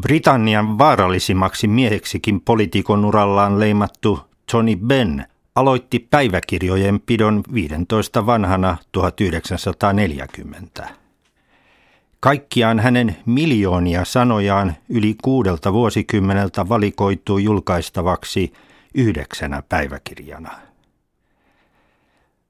Britannian vaarallisimmaksi mieheksikin poliitikon urallaan leimattu Tony Benn aloitti päiväkirjojen pidon 15 vanhana 1940. Kaikkiaan hänen miljoonia sanojaan yli kuudelta vuosikymmeneltä valikoituu julkaistavaksi yhdeksänä päiväkirjana.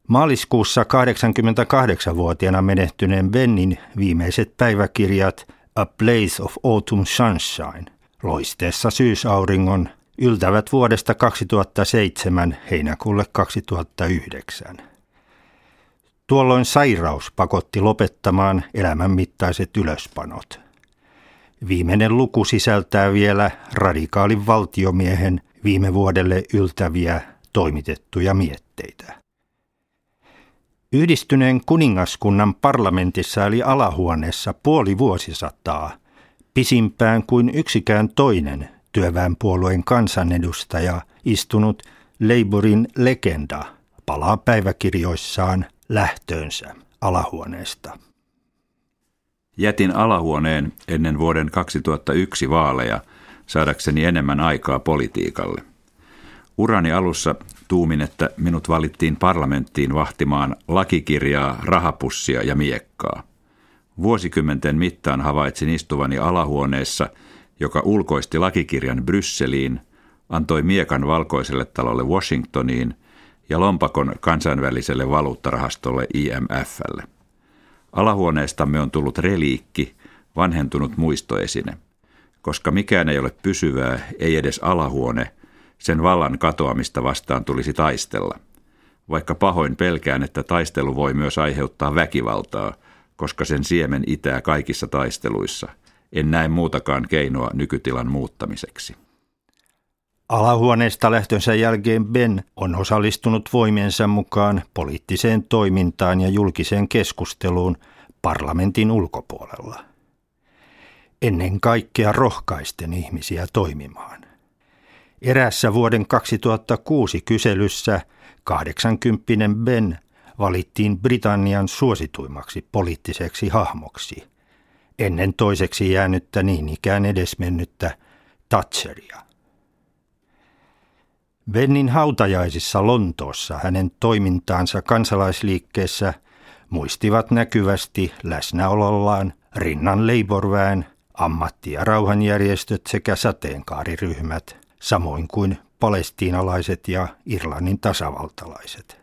Maaliskuussa 88-vuotiaana menehtyneen Bennin viimeiset päiväkirjat A Place of Autumn Sunshine loisteessa syysauringon yltävät vuodesta 2007 heinäkuulle 2009. Tuolloin sairaus pakotti lopettamaan elämänmittaiset ylöspanot. Viimeinen luku sisältää vielä radikaalin valtiomiehen viime vuodelle yltäviä toimitettuja mietteitä. Yhdistyneen kuningaskunnan parlamentissa eli alahuoneessa puoli vuosisataa, pisimpään kuin yksikään toinen työväenpuolueen kansanedustaja istunut Labourin legenda palaa päiväkirjoissaan lähtöönsä alahuoneesta. Jätin alahuoneen ennen vuoden 2001 vaaleja saadakseni enemmän aikaa politiikalle. Urani alussa tuumin, että minut valittiin parlamenttiin vahtimaan lakikirjaa, rahapussia ja miekkaa. Vuosikymmenten mittaan havaitsin istuvani alahuoneessa, joka ulkoisti lakikirjan Brysseliin, antoi miekan valkoiselle talolle Washingtoniin ja lompakon kansainväliselle valuuttarahastolle IMFlle. Alahuoneestamme on tullut reliikki, vanhentunut muistoesine. Koska mikään ei ole pysyvää, ei edes alahuone – sen vallan katoamista vastaan tulisi taistella. Vaikka pahoin pelkään, että taistelu voi myös aiheuttaa väkivaltaa, koska sen siemen itää kaikissa taisteluissa. En näe muutakaan keinoa nykytilan muuttamiseksi. Alahuoneesta lähtönsä jälkeen Ben on osallistunut voimiensa mukaan poliittiseen toimintaan ja julkiseen keskusteluun parlamentin ulkopuolella. Ennen kaikkea rohkaisten ihmisiä toimimaan. Erässä vuoden 2006 kyselyssä 80 Ben valittiin Britannian suosituimmaksi poliittiseksi hahmoksi, ennen toiseksi jäänyttä niin ikään edesmennyttä Thatcheria. Bennin hautajaisissa Lontoossa hänen toimintaansa kansalaisliikkeessä muistivat näkyvästi läsnäolollaan rinnan Labour-väen, ammatti- ja rauhanjärjestöt sekä sateenkaariryhmät – samoin kuin palestiinalaiset ja Irlannin tasavaltalaiset.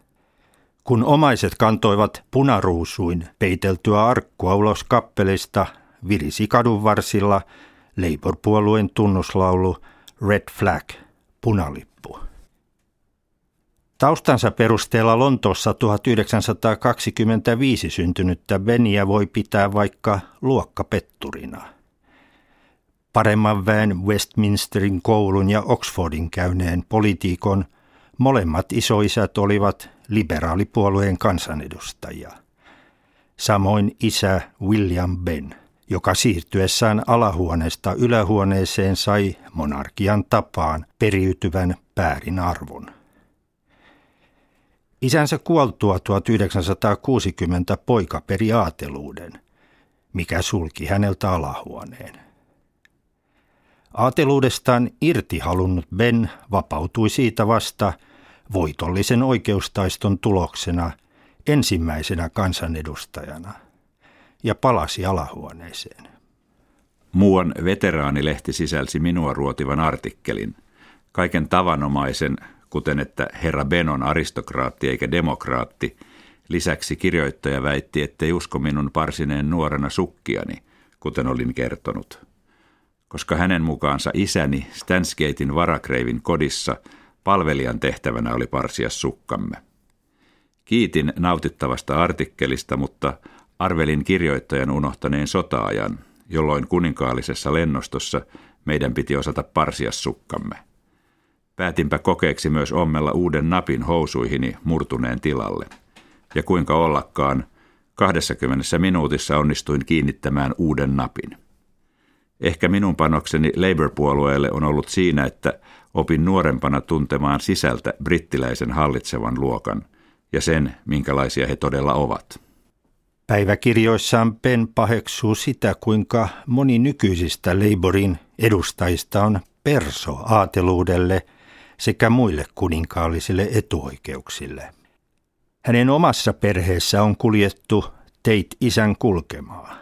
Kun omaiset kantoivat punaruusuin peiteltyä arkkua ulos kappelista, virisi kadun varsilla Labour-puolueen tunnuslaulu Red Flag, punalippu. Taustansa perusteella Lontoossa 1925 syntynyttä Beniä voi pitää vaikka luokkapetturina – paremman väen Westminsterin koulun ja Oxfordin käyneen poliitikon molemmat isoisät olivat liberaalipuolueen kansanedustajia. Samoin isä William Ben, joka siirtyessään alahuoneesta ylähuoneeseen sai monarkian tapaan periytyvän päärin arvon. Isänsä kuoltua 1960 poika peri aateluuden, mikä sulki häneltä alahuoneen. Aateluudestaan irti halunnut Ben vapautui siitä vasta voitollisen oikeustaiston tuloksena ensimmäisenä kansanedustajana ja palasi alahuoneeseen. Muuan veteraanilehti sisälsi minua ruotivan artikkelin. Kaiken tavanomaisen, kuten että herra Ben on aristokraatti eikä demokraatti, lisäksi kirjoittaja väitti, ettei usko minun parsineen nuorena sukkiani, kuten olin kertonut – koska hänen mukaansa isäni Stansgatein varakreivin kodissa palvelijan tehtävänä oli parsia sukkamme. Kiitin nautittavasta artikkelista, mutta arvelin kirjoittajan unohtaneen sotaajan, jolloin kuninkaallisessa lennostossa meidän piti osata parsia sukkamme. Päätinpä kokeeksi myös ommella uuden napin housuihini murtuneen tilalle. Ja kuinka ollakaan, 20 minuutissa onnistuin kiinnittämään uuden napin. Ehkä minun panokseni Labour-puolueelle on ollut siinä, että opin nuorempana tuntemaan sisältä brittiläisen hallitsevan luokan ja sen, minkälaisia he todella ovat. Päiväkirjoissaan Ben paheksuu sitä, kuinka moni nykyisistä Labourin edustajista on perso aateluudelle sekä muille kuninkaallisille etuoikeuksille. Hänen omassa perheessä on kuljettu teit isän kulkemaa.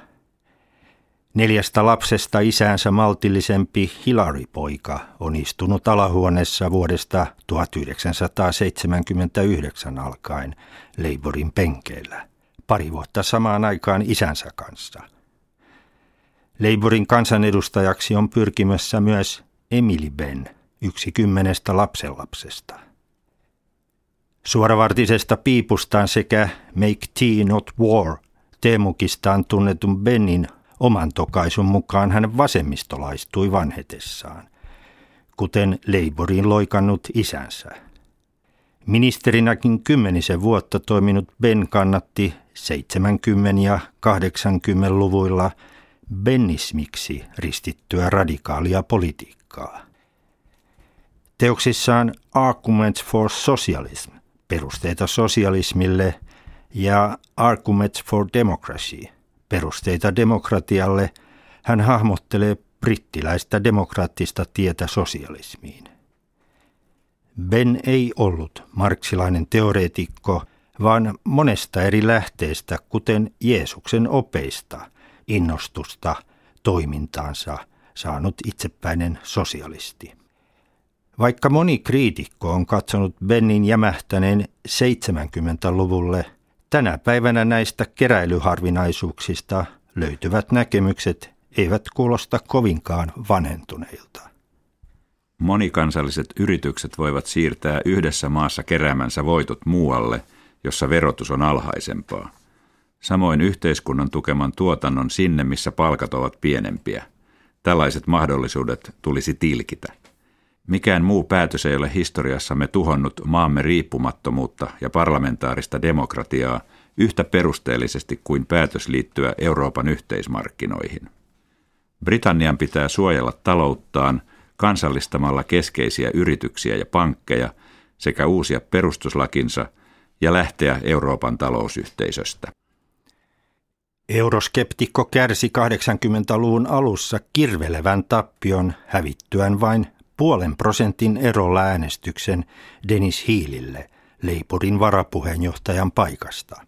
Neljästä lapsesta isäänsä maltillisempi Hilary-poika on istunut alahuoneessa vuodesta 1979 alkaen Labourin penkeillä, pari vuotta samaan aikaan isänsä kanssa. Labourin kansanedustajaksi on pyrkimässä myös Emily Ben, yksi kymmenestä lapsenlapsesta. Suoravartisesta piipustaan sekä Make Tea Not War teemukistaan tunnetun Benin oman tokaisun mukaan hän vasemmistolaistui vanhetessaan, kuten Labouriin loikannut isänsä. Ministerinäkin kymmenisen vuotta toiminut Ben kannatti 70- ja 80-luvuilla bennismiksi ristittyä radikaalia politiikkaa. Teoksissaan Arguments for Socialism, perusteita sosialismille, ja Arguments for Democracy, perusteita demokratialle, hän hahmottelee brittiläistä demokraattista tietä sosialismiin. Ben ei ollut marksilainen teoreetikko, vaan monesta eri lähteestä, kuten Jeesuksen opeista, innostusta toimintaansa saanut itsepäinen sosialisti. Vaikka moni kriitikko on katsonut Bennin jämähtäneen 70-luvulle, tänä päivänä näistä keräilyharvinaisuuksista löytyvät näkemykset eivät kuulosta kovinkaan vanhentuneilta. Monikansalliset yritykset voivat siirtää yhdessä maassa keräämänsä voitot muualle, jossa verotus on alhaisempaa. Samoin yhteiskunnan tukeman tuotannon sinne, missä palkat ovat pienempiä. Tällaiset mahdollisuudet tulisi tilkitä. Mikään muu päätös ei ole historiassamme tuhonnut maamme riippumattomuutta ja parlamentaarista demokratiaa yhtä perusteellisesti kuin päätös liittyä Euroopan yhteismarkkinoihin. Britannian pitää suojella talouttaan kansallistamalla keskeisiä yrityksiä ja pankkeja sekä uusia perustuslakinsa ja lähteä Euroopan talousyhteisöstä. Euroskeptikko kärsi 80-luvun alussa kirvelevän tappion hävittyään vain puolen prosentin erolla äänestyksen Dennis Hiilille Leipurin varapuheenjohtajan paikasta.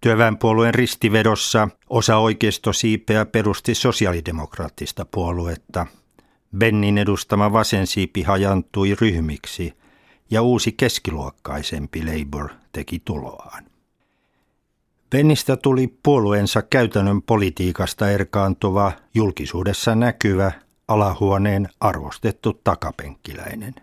Työväenpuolueen ristivedossa osa oikeistosiipeä perusti sosiaalidemokraattista puoluetta. Bennin edustama vasensiipi hajantui ryhmiksi ja uusi keskiluokkaisempi Labour teki tuloaan. Bennistä tuli puolueensa käytännön politiikasta erkaantuva, julkisuudessa näkyvä alahuoneen arvostettu takapenkkiläinen.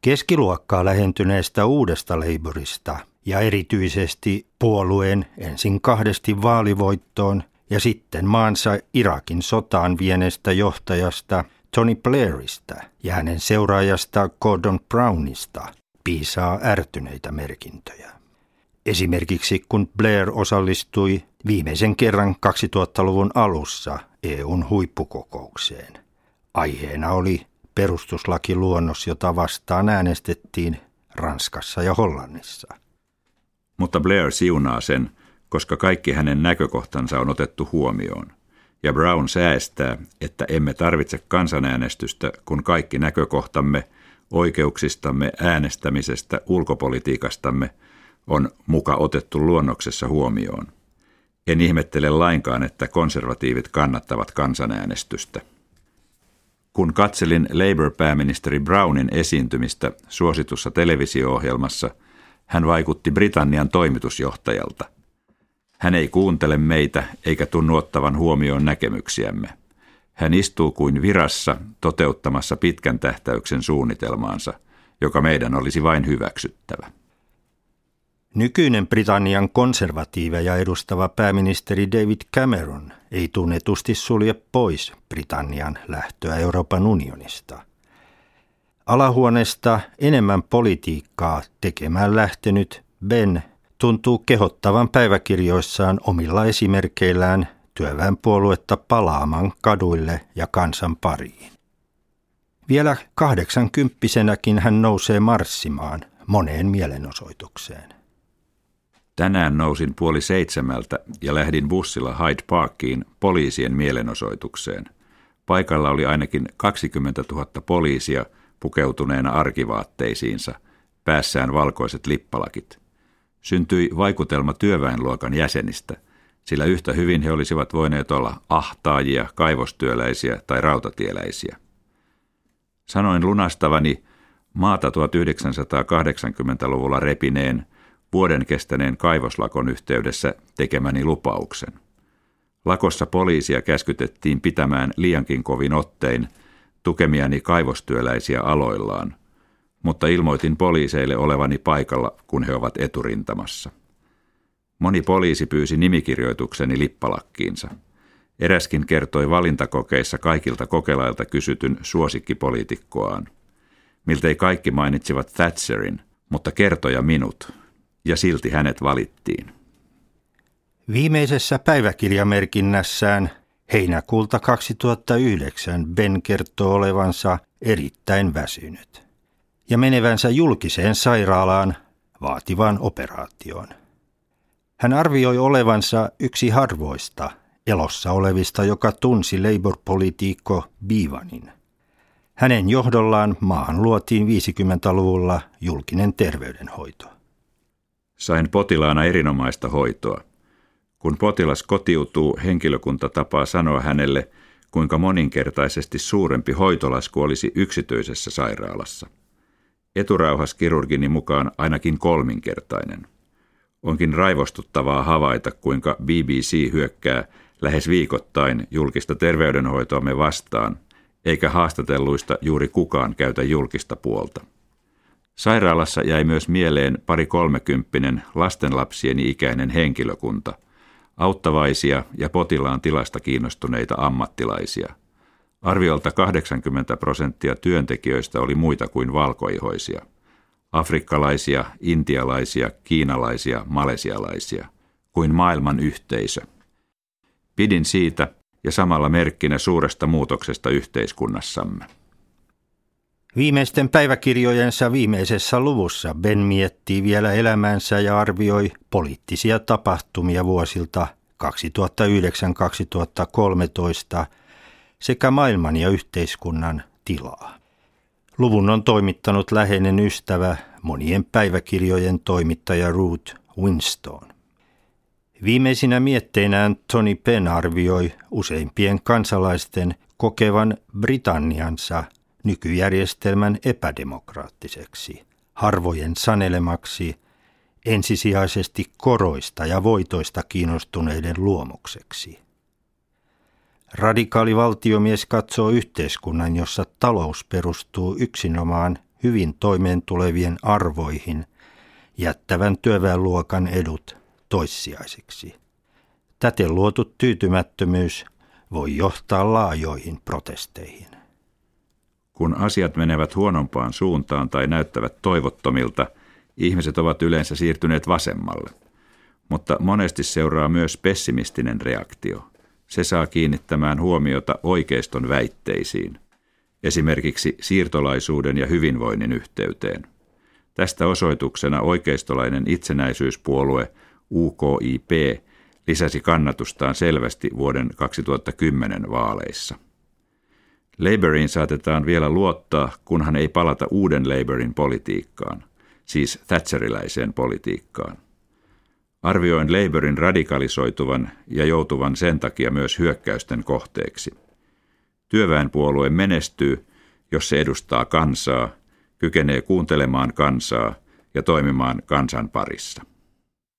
Keskiluokkaa lähentyneestä uudesta Labourista ja erityisesti puolueen ensin kahdesti vaalivoittoon ja sitten maansa Irakin sotaan vienestä johtajasta Tony Blairista ja hänen seuraajasta Gordon Brownista piisaa ärtyneitä merkintöjä. Esimerkiksi kun Blair osallistui viimeisen kerran 2000-luvun alussa EUn huippukokoukseen. Aiheena oli perustuslakiluonnos, jota vastaan äänestettiin Ranskassa ja Hollannissa. Mutta Blair siunaa sen, koska kaikki hänen näkökohtansa on otettu huomioon. Ja Brown säästää, että emme tarvitse kansanäänestystä, kun kaikki näkökohtamme oikeuksistamme, äänestämisestä, ulkopolitiikastamme on muka otettu luonnoksessa huomioon. En ihmettele lainkaan, että konservatiivit kannattavat kansanäänestystä. Kun katselin Labour-pääministeri Brownin esiintymistä suositussa televisio-ohjelmassa, hän vaikutti Britannian toimitusjohtajalta. Hän ei kuuntele meitä eikä tunnu ottavan huomioon näkemyksiämme. Hän istuu kuin virassa toteuttamassa pitkän tähtäyksen suunnitelmaansa, joka meidän olisi vain hyväksyttävä. Nykyinen Britannian konservatiiveja edustava pääministeri David Cameron ei tunnetusti sulje pois Britannian lähtöä Euroopan unionista. Alahuoneesta enemmän politiikkaa tekemään lähtenyt Ben tuntuu kehottavan päiväkirjoissaan omilla esimerkkeillään työväenpuoluetta palaamaan kaduille ja kansan pariin. Vielä kahdeksankymppisenäkin hän nousee marssimaan moneen mielenosoitukseen. Tänään nousin puoli seitsemältä ja lähdin bussilla Hyde Parkiin poliisien mielenosoitukseen. Paikalla oli ainakin 20 000 poliisia pukeutuneena arkivaatteisiinsa, päässään valkoiset lippalakit. Syntyi vaikutelma työväenluokan jäsenistä, sillä yhtä hyvin he olisivat voineet olla ahtaajia, kaivostyöläisiä tai rautatieläisiä. Sanoin lunastavani maata 1980-luvulla repineen – vuoden kestäneen kaivoslakon yhteydessä tekemäni lupauksen. Lakossa poliisia käskytettiin pitämään liiankin kovin ottein tukemiani kaivostyöläisiä aloillaan, mutta ilmoitin poliiseille olevani paikalla, kun he ovat eturintamassa. Moni poliisi pyysi nimikirjoitukseni lippalakkiinsa. Eräskin kertoi valintakokeissa kaikilta kokelailta kysytyn suosikkipoliitikkoaan. Miltei kaikki mainitsivat Thatcherin, mutta kertoja minut, ja silti hänet valittiin. Viimeisessä päiväkirjamerkinnässään heinäkuulta 2009 Ben kertoo olevansa erittäin väsynyt ja menevänsä julkiseen sairaalaan vaativaan operaatioon. Hän arvioi olevansa yksi harvoista elossa olevista, joka tunsi Labour-politiikko Bivanin. Hänen johdollaan maahan luotiin 50-luvulla julkinen terveydenhoito. Sain potilaana erinomaista hoitoa. Kun potilas kotiutuu, henkilökunta tapaa sanoa hänelle, kuinka moninkertaisesti suurempi hoitolasku olisi yksityisessä sairaalassa. Eturauhaskirurgini mukaan ainakin kolminkertainen. Onkin raivostuttavaa havaita, kuinka BBC hyökkää lähes viikoittain julkista terveydenhoitoamme vastaan, eikä haastatelluista juuri kukaan käytä julkista puolta. Sairaalassa jäi myös mieleen pari kolmekymppinen lastenlapsieni ikäinen henkilökunta, auttavaisia ja potilaan tilasta kiinnostuneita ammattilaisia. Arviolta 80 prosenttia työntekijöistä oli muita kuin valkoihoisia. Afrikkalaisia, intialaisia, kiinalaisia, malesialaisia, kuin maailman yhteisö. Pidin siitä ja samalla merkkinä suuresta muutoksesta yhteiskunnassamme. Viimeisten päiväkirjojensa viimeisessä luvussa Ben miettii vielä elämänsä ja arvioi poliittisia tapahtumia vuosilta 2009-2013 sekä maailman ja yhteiskunnan tilaa. Luvun on toimittanut läheinen ystävä, monien päiväkirjojen toimittaja Ruth Winston. Viimeisinä mietteinään Tony Penn arvioi useimpien kansalaisten kokevan Britanniansa – nykyjärjestelmän epädemokraattiseksi, harvojen sanelemaksi, ensisijaisesti koroista ja voitoista kiinnostuneiden luomukseksi. Radikaali valtiomies katsoo yhteiskunnan, jossa talous perustuu yksinomaan hyvin toimeentulevien arvoihin, jättävän työväenluokan edut toissijaisiksi. Täten luotu tyytymättömyys voi johtaa laajoihin protesteihin. Kun asiat menevät huonompaan suuntaan tai näyttävät toivottomilta, ihmiset ovat yleensä siirtyneet vasemmalle. Mutta monesti seuraa myös pessimistinen reaktio. Se saa kiinnittämään huomiota oikeiston väitteisiin, esimerkiksi siirtolaisuuden ja hyvinvoinnin yhteyteen. Tästä osoituksena oikeistolainen itsenäisyyspuolue UKIP lisäsi kannatustaan selvästi vuoden 2010 vaaleissa. Laboriin saatetaan vielä luottaa, kunhan ei palata uuden Laborin politiikkaan, siis Thatcheriläiseen politiikkaan. Arvioin Labourin radikalisoituvan ja joutuvan sen takia myös hyökkäysten kohteeksi. Työväenpuolue menestyy, jos se edustaa kansaa, kykenee kuuntelemaan kansaa ja toimimaan kansan parissa.